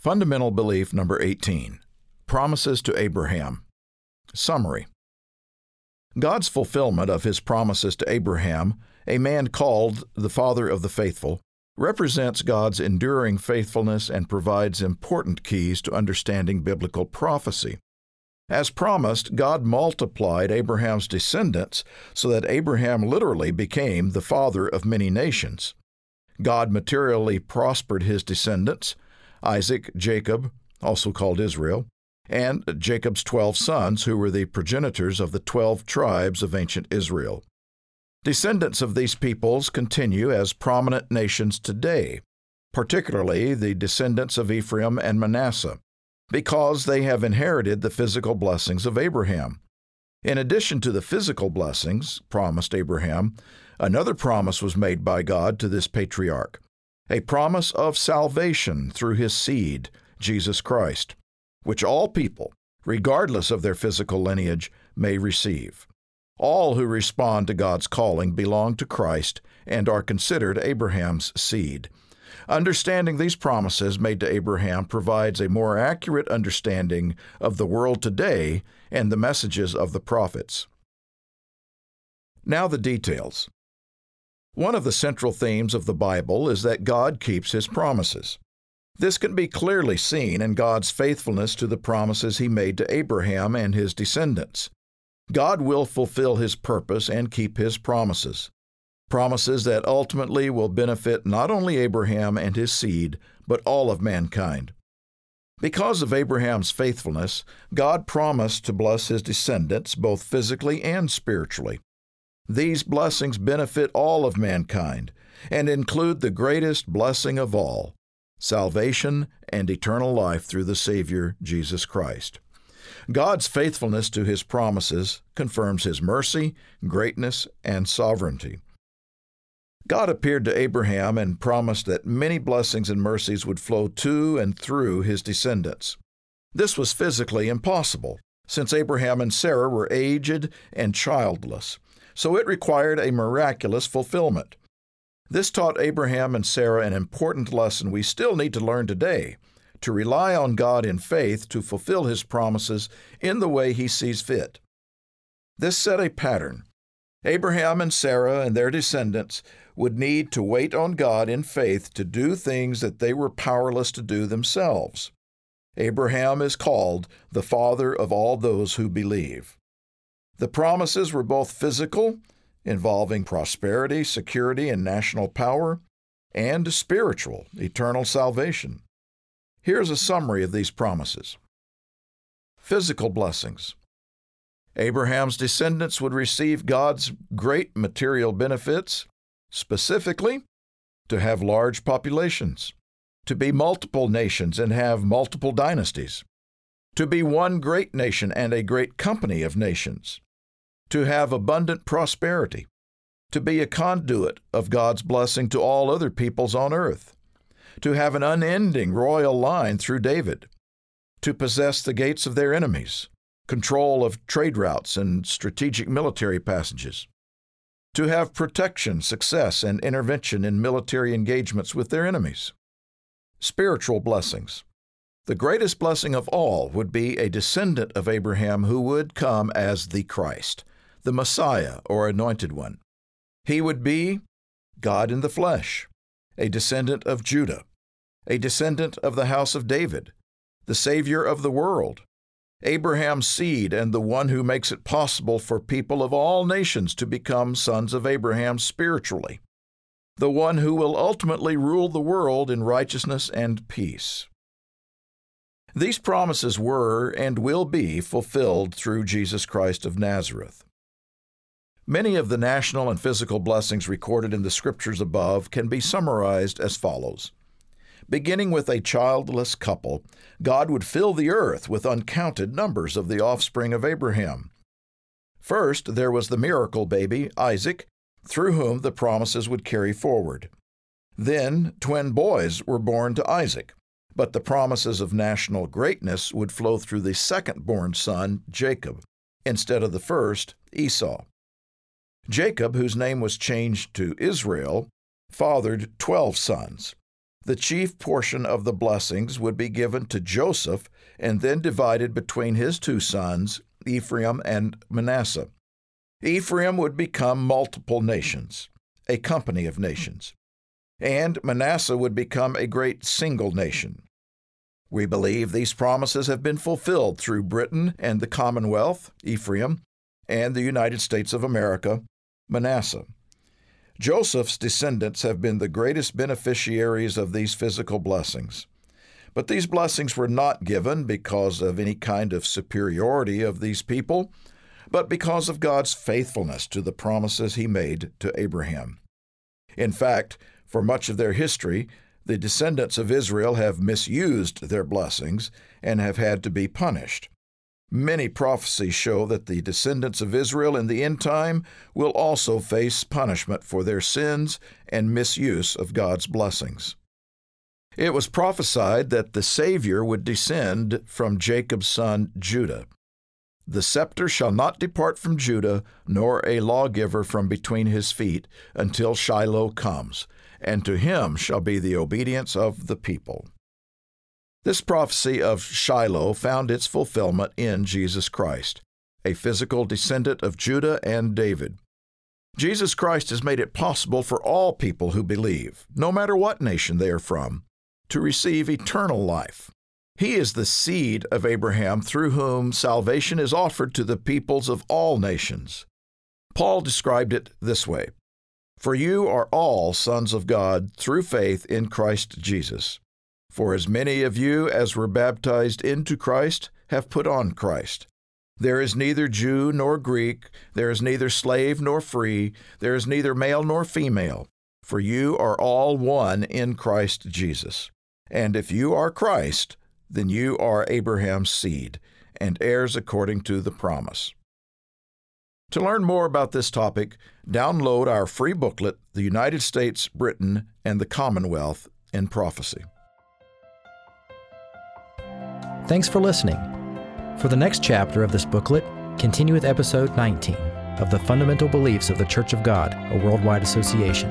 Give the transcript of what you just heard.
Fundamental belief number 18 Promises to Abraham. Summary God's fulfillment of his promises to Abraham, a man called the father of the faithful, represents God's enduring faithfulness and provides important keys to understanding biblical prophecy. As promised, God multiplied Abraham's descendants so that Abraham literally became the father of many nations. God materially prospered his descendants, Isaac, Jacob, also called Israel, and Jacob's twelve sons, who were the progenitors of the twelve tribes of ancient Israel. Descendants of these peoples continue as prominent nations today, particularly the descendants of Ephraim and Manasseh, because they have inherited the physical blessings of Abraham. In addition to the physical blessings promised Abraham, another promise was made by God to this patriarch a promise of salvation through his seed, Jesus Christ, which all people, regardless of their physical lineage, may receive. All who respond to God's calling belong to Christ and are considered Abraham's seed. Understanding these promises made to Abraham provides a more accurate understanding of the world today and the messages of the prophets. Now, the details. One of the central themes of the Bible is that God keeps His promises. This can be clearly seen in God's faithfulness to the promises He made to Abraham and his descendants. God will fulfill His purpose and keep His promises. Promises that ultimately will benefit not only Abraham and his seed, but all of mankind. Because of Abraham's faithfulness, God promised to bless his descendants both physically and spiritually. These blessings benefit all of mankind and include the greatest blessing of all salvation and eternal life through the Savior, Jesus Christ. God's faithfulness to His promises confirms His mercy, greatness, and sovereignty. God appeared to Abraham and promised that many blessings and mercies would flow to and through his descendants. This was physically impossible, since Abraham and Sarah were aged and childless so it required a miraculous fulfillment. This taught Abraham and Sarah an important lesson we still need to learn today to rely on God in faith to fulfill His promises in the way He sees fit. This set a pattern. Abraham and Sarah and their descendants would need to wait on God in faith to do things that they were powerless to do themselves. Abraham is called the father of all those who believe. The promises were both physical, involving prosperity, security, and national power, and spiritual, eternal salvation. Here's a summary of these promises Physical blessings. Abraham's descendants would receive God's great material benefits, specifically, to have large populations, to be multiple nations and have multiple dynasties, to be one great nation and a great company of nations, to have abundant prosperity, to be a conduit of God's blessing to all other peoples on earth, to have an unending royal line through David, to possess the gates of their enemies, control of trade routes and strategic military passages, to have protection, success, and intervention in military engagements with their enemies. Spiritual blessings. The greatest blessing of all would be a descendant of Abraham who would come as the Christ, the Messiah or Anointed One. He would be God in the flesh, a descendant of Judah, a descendant of the house of David, the Savior of the world, Abraham's seed, and the one who makes it possible for people of all nations to become sons of Abraham spiritually, the one who will ultimately rule the world in righteousness and peace. These promises were and will be fulfilled through Jesus Christ of Nazareth. Many of the national and physical blessings recorded in the scriptures above can be summarized as follows. Beginning with a childless couple, God would fill the earth with uncounted numbers of the offspring of Abraham. First, there was the miracle baby, Isaac, through whom the promises would carry forward. Then, twin boys were born to Isaac, but the promises of national greatness would flow through the second born son, Jacob, instead of the first, Esau. Jacob, whose name was changed to Israel, fathered twelve sons. The chief portion of the blessings would be given to Joseph and then divided between his two sons, Ephraim and Manasseh. Ephraim would become multiple nations, a company of nations, and Manasseh would become a great single nation. We believe these promises have been fulfilled through Britain and the Commonwealth, Ephraim, and the United States of America, Manasseh. Joseph's descendants have been the greatest beneficiaries of these physical blessings. But these blessings were not given because of any kind of superiority of these people, but because of God's faithfulness to the promises he made to Abraham. In fact, for much of their history, the descendants of Israel have misused their blessings and have had to be punished. Many prophecies show that the descendants of Israel in the end time will also face punishment for their sins and misuse of God's blessings. It was prophesied that the Savior would descend from Jacob's son Judah. The scepter shall not depart from Judah, nor a lawgiver from between his feet, until Shiloh comes, and to him shall be the obedience of the people. This prophecy of Shiloh found its fulfillment in Jesus Christ, a physical descendant of Judah and David. Jesus Christ has made it possible for all people who believe, no matter what nation they are from, to receive eternal life. He is the seed of Abraham through whom salvation is offered to the peoples of all nations. Paul described it this way For you are all sons of God through faith in Christ Jesus. For as many of you as were baptized into Christ have put on Christ. There is neither Jew nor Greek, there is neither slave nor free, there is neither male nor female, for you are all one in Christ Jesus. And if you are Christ, then you are Abraham's seed, and heirs according to the promise. To learn more about this topic, download our free booklet, The United States, Britain, and the Commonwealth in Prophecy. Thanks for listening. For the next chapter of this booklet, continue with episode 19 of the Fundamental Beliefs of the Church of God, a Worldwide Association.